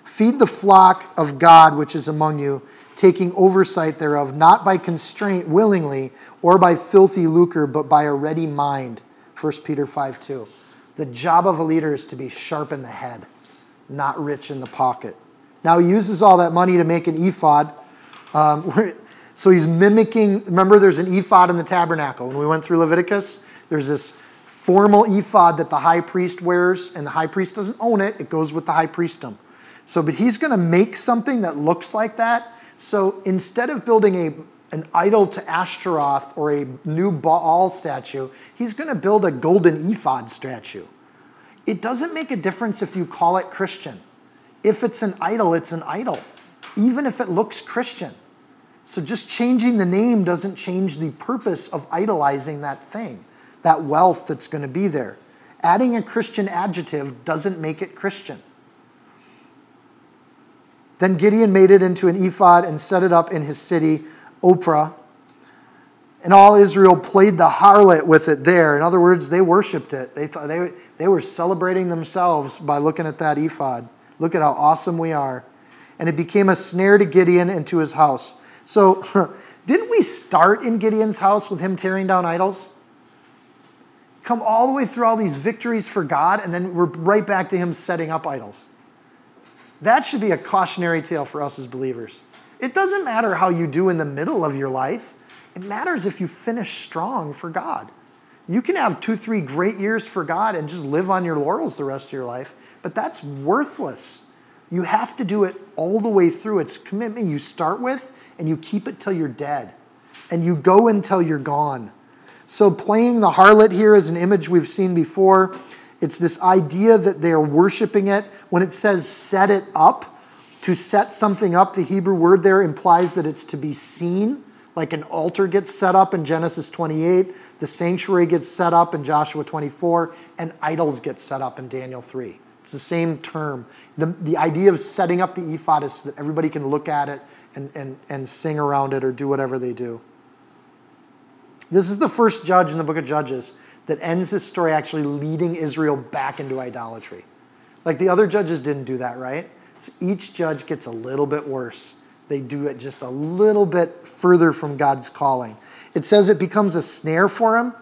Feed the flock of God which is among you, taking oversight thereof, not by constraint willingly or by filthy lucre, but by a ready mind. 1 Peter 5 2. The job of a leader is to be sharp in the head, not rich in the pocket. Now he uses all that money to make an ephod. Um, so he's mimicking, remember, there's an ephod in the tabernacle. When we went through Leviticus, there's this formal ephod that the high priest wears, and the high priest doesn't own it, it goes with the high priestdom. So, but he's going to make something that looks like that. So instead of building a, an idol to Ashtaroth or a new Baal statue, he's going to build a golden ephod statue. It doesn't make a difference if you call it Christian. If it's an idol, it's an idol, even if it looks Christian. So just changing the name doesn't change the purpose of idolizing that thing, that wealth that's going to be there. Adding a Christian adjective doesn't make it Christian. Then Gideon made it into an ephod and set it up in his city, Ophrah. And all Israel played the harlot with it there. In other words, they worshiped it. They, thought they, they were celebrating themselves by looking at that ephod. Look at how awesome we are. And it became a snare to Gideon and to his house. So, didn't we start in Gideon's house with him tearing down idols? Come all the way through all these victories for God, and then we're right back to him setting up idols. That should be a cautionary tale for us as believers. It doesn't matter how you do in the middle of your life, it matters if you finish strong for God. You can have two, three great years for God and just live on your laurels the rest of your life, but that's worthless. You have to do it all the way through. It's commitment you start with and you keep it till you're dead. And you go until you're gone. So, playing the harlot here is an image we've seen before. It's this idea that they're worshiping it. When it says set it up, to set something up, the Hebrew word there implies that it's to be seen, like an altar gets set up in Genesis 28, the sanctuary gets set up in Joshua 24, and idols get set up in Daniel 3. It's the same term. The, the idea of setting up the ephod is so that everybody can look at it and, and, and sing around it or do whatever they do. This is the first judge in the book of Judges that ends this story actually leading Israel back into idolatry. Like the other judges didn't do that, right? So each judge gets a little bit worse. They do it just a little bit further from God's calling. It says it becomes a snare for him.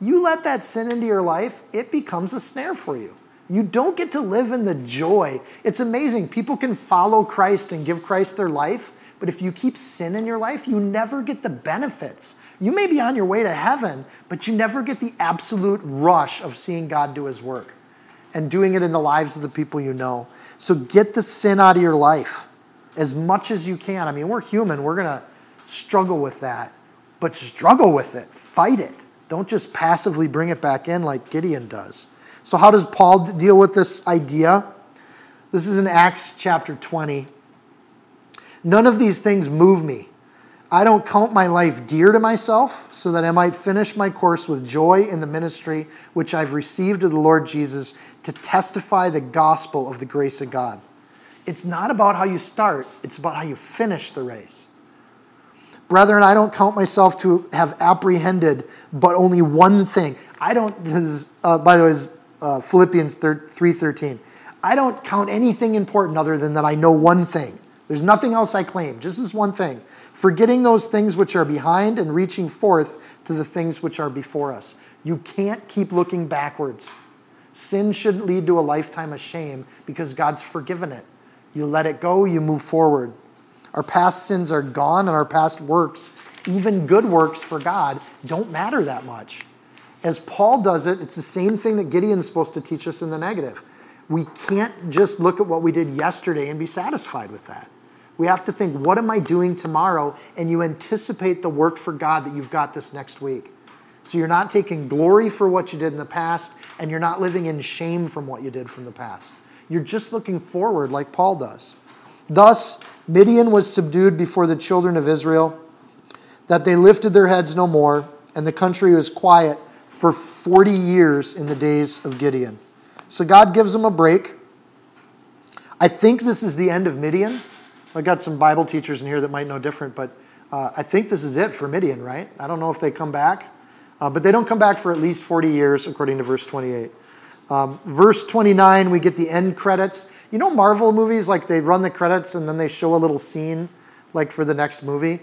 You let that sin into your life, it becomes a snare for you. You don't get to live in the joy. It's amazing. People can follow Christ and give Christ their life, but if you keep sin in your life, you never get the benefits You may be on your way to heaven, but you never get the absolute rush of seeing God do his work and doing it in the lives of the people you know. So get the sin out of your life as much as you can. I mean, we're human, we're going to struggle with that, but struggle with it, fight it. Don't just passively bring it back in like Gideon does. So, how does Paul deal with this idea? This is in Acts chapter 20. None of these things move me. I don't count my life dear to myself so that I might finish my course with joy in the ministry which I've received of the Lord Jesus to testify the gospel of the grace of God. It's not about how you start, it's about how you finish the race. Brethren, I don't count myself to have apprehended but only one thing. I don't, this is, uh, by the way, is uh, Philippians 3.13. I don't count anything important other than that I know one thing. There's nothing else I claim, just this one thing forgetting those things which are behind and reaching forth to the things which are before us. You can't keep looking backwards. Sin shouldn't lead to a lifetime of shame because God's forgiven it. You let it go, you move forward. Our past sins are gone, and our past works, even good works for God, don't matter that much. As Paul does it, it's the same thing that Gideon's supposed to teach us in the negative. We can't just look at what we did yesterday and be satisfied with that. We have to think, what am I doing tomorrow? And you anticipate the work for God that you've got this next week. So you're not taking glory for what you did in the past, and you're not living in shame from what you did from the past. You're just looking forward like Paul does. Thus, Midian was subdued before the children of Israel, that they lifted their heads no more, and the country was quiet for 40 years in the days of Gideon. So God gives them a break. I think this is the end of Midian. I got some Bible teachers in here that might know different, but uh, I think this is it for Midian, right? I don't know if they come back, uh, but they don't come back for at least 40 years, according to verse 28. Um, verse 29, we get the end credits. You know, Marvel movies, like they run the credits and then they show a little scene, like for the next movie.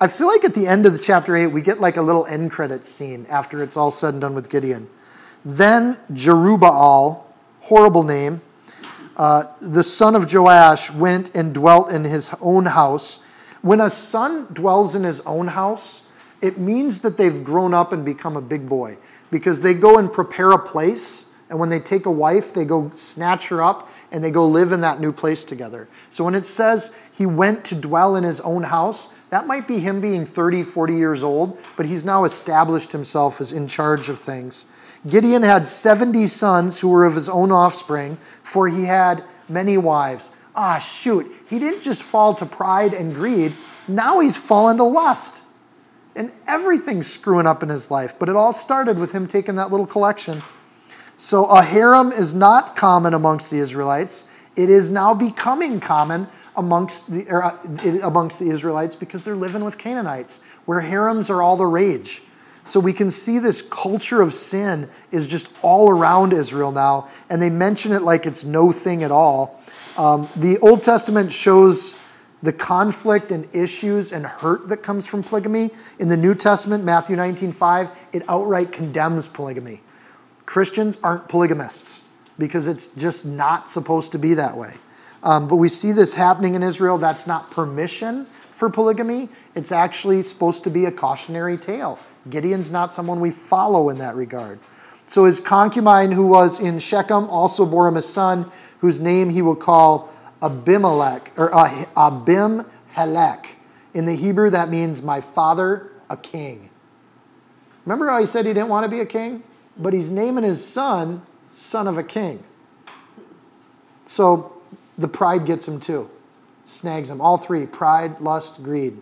I feel like at the end of the chapter 8, we get like a little end credits scene after it's all said and done with Gideon. Then Jerubbaal, horrible name, uh, the son of Joash went and dwelt in his own house. When a son dwells in his own house, it means that they've grown up and become a big boy because they go and prepare a place. And when they take a wife, they go snatch her up and they go live in that new place together. So when it says he went to dwell in his own house, that might be him being 30, 40 years old, but he's now established himself as in charge of things. Gideon had 70 sons who were of his own offspring, for he had many wives. Ah, shoot, he didn't just fall to pride and greed, now he's fallen to lust. And everything's screwing up in his life, but it all started with him taking that little collection. So a harem is not common amongst the Israelites. It is now becoming common amongst the, uh, amongst the Israelites because they're living with Canaanites, where harems are all the rage. So we can see this culture of sin is just all around Israel now, and they mention it like it's no thing at all. Um, the Old Testament shows the conflict and issues and hurt that comes from polygamy. In the New Testament, Matthew 19:5, it outright condemns polygamy. Christians aren't polygamists because it's just not supposed to be that way. Um, but we see this happening in Israel. That's not permission for polygamy. It's actually supposed to be a cautionary tale. Gideon's not someone we follow in that regard. So his concubine, who was in Shechem, also bore him a son, whose name he will call Abimelech, or uh, Abimhelech. In the Hebrew, that means my father, a king. Remember how he said he didn't want to be a king? But he's naming his son, son of a king. So the pride gets him too, snags him. All three pride, lust, greed.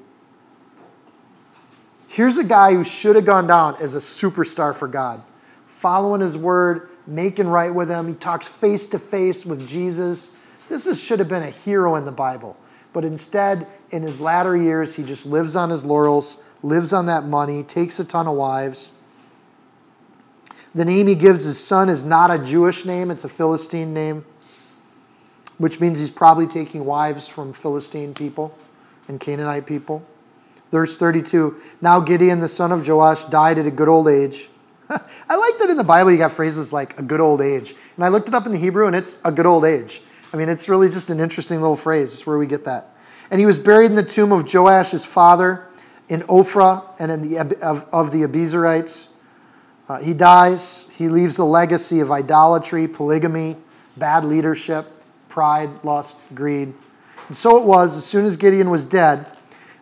Here's a guy who should have gone down as a superstar for God, following his word, making right with him. He talks face to face with Jesus. This is, should have been a hero in the Bible. But instead, in his latter years, he just lives on his laurels, lives on that money, takes a ton of wives. The name he gives his son is not a Jewish name, it's a Philistine name, which means he's probably taking wives from Philistine people and Canaanite people. Verse 32 Now Gideon, the son of Joash, died at a good old age. I like that in the Bible you got phrases like a good old age. And I looked it up in the Hebrew and it's a good old age. I mean, it's really just an interesting little phrase. It's where we get that. And he was buried in the tomb of Joash, his father, in Ophrah and in the, of, of the Abiezrites. Uh, he dies. He leaves a legacy of idolatry, polygamy, bad leadership, pride, lust, greed. And so it was, as soon as Gideon was dead,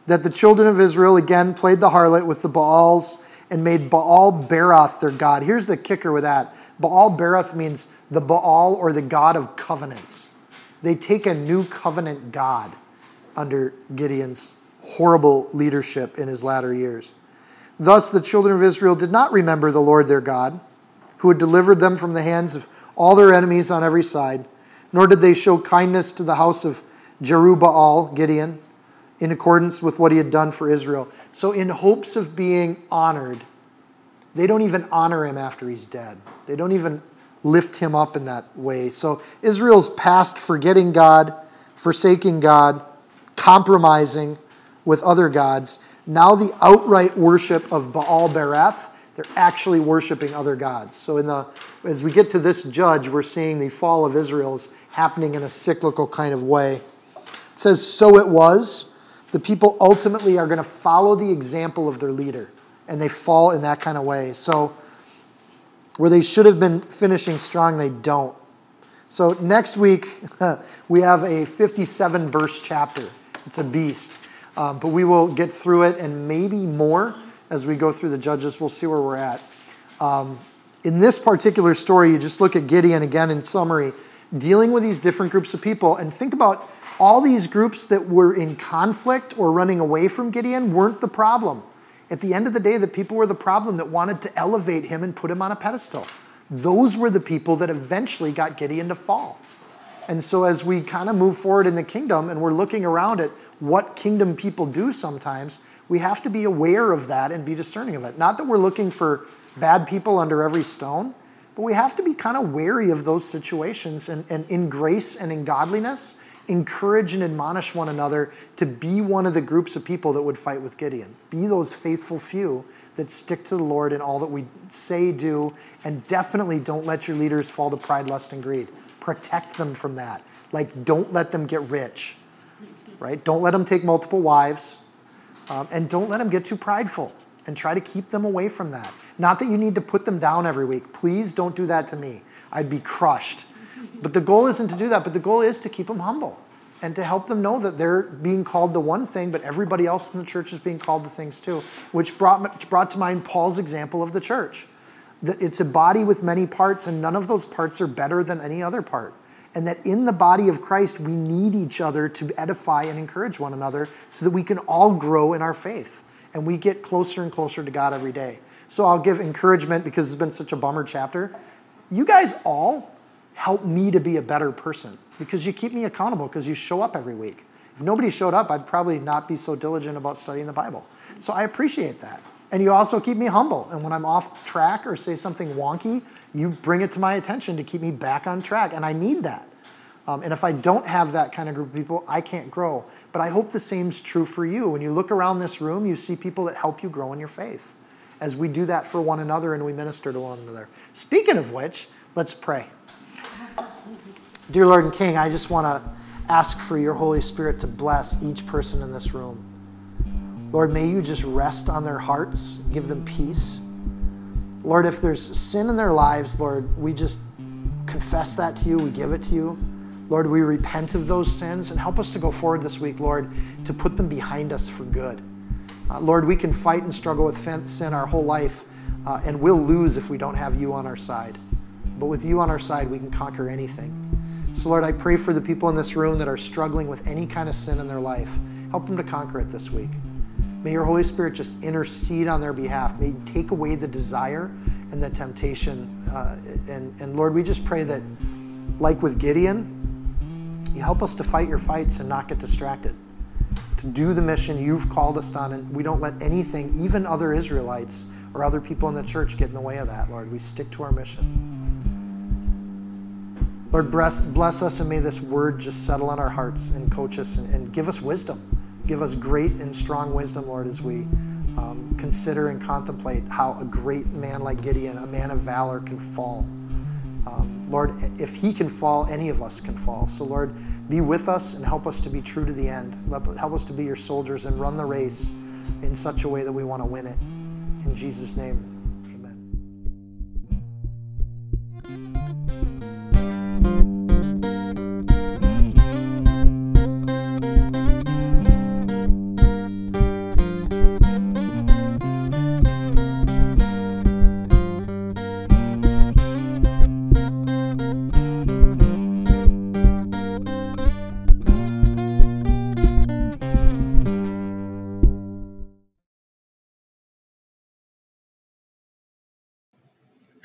that the children of Israel again played the harlot with the Baals and made Baal Beroth their God. Here's the kicker with that Baal Beroth means the Baal or the God of covenants. They take a new covenant God under Gideon's horrible leadership in his latter years. Thus, the children of Israel did not remember the Lord their God, who had delivered them from the hands of all their enemies on every side, nor did they show kindness to the house of Jerubbaal, Gideon, in accordance with what he had done for Israel. So, in hopes of being honored, they don't even honor him after he's dead. They don't even lift him up in that way. So, Israel's past forgetting God, forsaking God, compromising with other gods. Now, the outright worship of Baal Bereth, they're actually worshiping other gods. So, in the, as we get to this judge, we're seeing the fall of Israel's happening in a cyclical kind of way. It says, So it was the people ultimately are going to follow the example of their leader, and they fall in that kind of way. So, where they should have been finishing strong, they don't. So, next week, we have a 57 verse chapter. It's a beast. Um, but we will get through it and maybe more as we go through the judges. We'll see where we're at. Um, in this particular story, you just look at Gideon again in summary, dealing with these different groups of people, and think about all these groups that were in conflict or running away from Gideon weren't the problem. At the end of the day, the people were the problem that wanted to elevate him and put him on a pedestal. Those were the people that eventually got Gideon to fall. And so, as we kind of move forward in the kingdom and we're looking around at what kingdom people do sometimes, we have to be aware of that and be discerning of it. Not that we're looking for bad people under every stone, but we have to be kind of wary of those situations and, and in grace and in godliness encourage and admonish one another to be one of the groups of people that would fight with Gideon. Be those faithful few that stick to the Lord in all that we say, do, and definitely don't let your leaders fall to pride, lust, and greed. Protect them from that. Like, don't let them get rich, right? Don't let them take multiple wives, um, and don't let them get too prideful, and try to keep them away from that. Not that you need to put them down every week. Please don't do that to me. I'd be crushed but the goal isn't to do that, but the goal is to keep them humble and to help them know that they're being called to one thing, but everybody else in the church is being called to things too, which brought, brought to mind Paul's example of the church. That it's a body with many parts, and none of those parts are better than any other part. And that in the body of Christ, we need each other to edify and encourage one another so that we can all grow in our faith and we get closer and closer to God every day. So I'll give encouragement because it's been such a bummer chapter. You guys all help me to be a better person because you keep me accountable because you show up every week. If nobody showed up, I'd probably not be so diligent about studying the Bible. So I appreciate that. And you also keep me humble. And when I'm off track or say something wonky, you bring it to my attention to keep me back on track. And I need that. Um, and if I don't have that kind of group of people, I can't grow. But I hope the same's true for you. When you look around this room, you see people that help you grow in your faith as we do that for one another and we minister to one another. Speaking of which, let's pray. Dear Lord and King, I just want to ask for your Holy Spirit to bless each person in this room. Lord, may you just rest on their hearts, give them peace. Lord, if there's sin in their lives, Lord, we just confess that to you, we give it to you. Lord, we repent of those sins and help us to go forward this week, Lord, to put them behind us for good. Uh, Lord, we can fight and struggle with sin our whole life, uh, and we'll lose if we don't have you on our side. But with you on our side, we can conquer anything. So, Lord, I pray for the people in this room that are struggling with any kind of sin in their life. Help them to conquer it this week. May your Holy Spirit just intercede on their behalf. May take away the desire and the temptation. Uh, and, and Lord, we just pray that, like with Gideon, you help us to fight your fights and not get distracted. To do the mission you've called us on, and we don't let anything, even other Israelites or other people in the church, get in the way of that, Lord. We stick to our mission. Lord, bless, bless us and may this word just settle on our hearts and coach us and, and give us wisdom. Give us great and strong wisdom, Lord, as we um, consider and contemplate how a great man like Gideon, a man of valor, can fall. Um, Lord, if he can fall, any of us can fall. So, Lord, be with us and help us to be true to the end. Help us to be your soldiers and run the race in such a way that we want to win it. In Jesus' name,